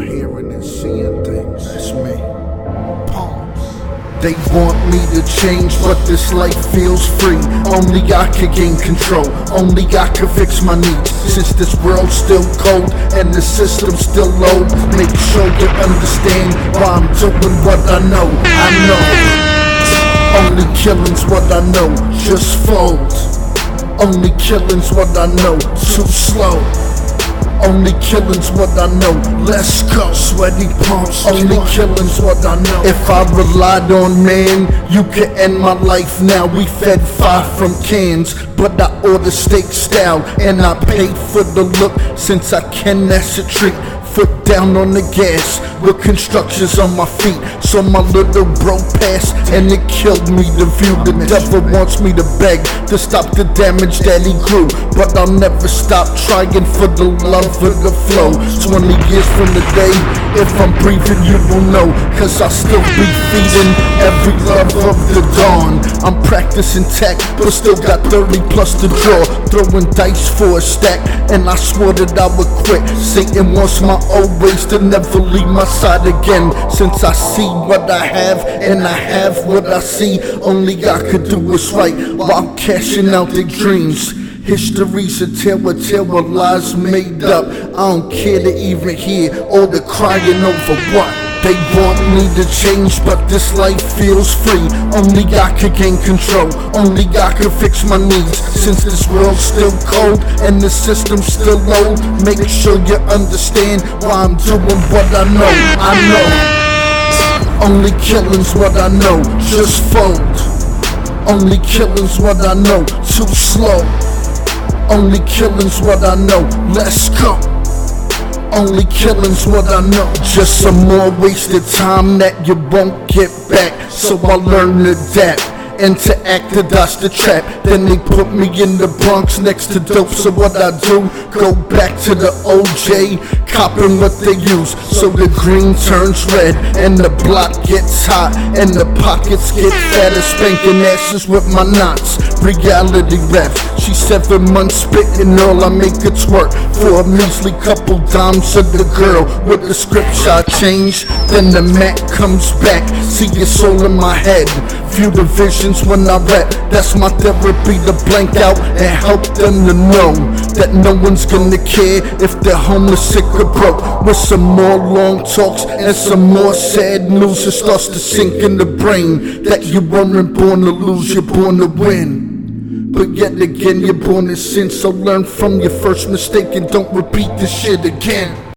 hearing and seeing things. That's me. They want me to change, but this life feels free. Only I can gain control, only I can fix my needs. Since this world's still cold and the system's still low, make sure you understand why I'm doing what I know. I know. Only killing's what I know, just fold. Only killing's what I know, too slow. Only killing's what I know. Let's go. Sweaty palms. Only killing's what I know. If I relied on man, you could end my life now. We fed five from cans, but I order steak style and I paid for the look. Since I can, that's a treat. Foot down on the gas with constructions on my feet. So my little bro passed and it killed me to view. The devil wants me to beg to stop the damage that he grew. But I'll never stop trying for the love of the flow. 20 years from the day, if I'm breathing, you will know. Cause I'll still be feeding every love of the dawn. I'm practicing tech, but still got 30 plus to draw. Throwing dice for a stack, and I swore that I would quit. Satan wants my old ways to never leave my side again. Since I see what I have, and I have what I see, only I could do what's right while cashing out their dreams. History's a tale of lies made up. I don't care to even hear all the crying over what. They want me to change, but this life feels free. Only I can gain control, only I can fix my needs. Since this world's still cold and the system's still low, make sure you understand why I'm doing what I know. I know. Only killing's what I know, just fold. Only killing's what I know, too slow. Only killing's what I know, let's go. Only killing's what I know. Just some more wasted time that you won't get back. So I learn to adapt and to act to dodge the trap. Then they put me in the Bronx next to dope. So what I do, go back to the OJ, copping what they use. So the green turns red and the block gets hot and the pockets get fatter, spanking asses with my knots. Reality rap. She seven months spitting all I make it twerk for a measly couple dimes of the girl with the script I change. Then the Mac comes back. See your soul in my head. View the visions when I rap. That's my therapy to blank out and help them to know that no one's gonna care if they're homeless, sick, or broke. With some more long talks and some more sad news, it starts to sink in the brain that you weren't born to lose, you're born to win. But yet again, you're born in sin, so learn from your first mistake and don't repeat this shit again.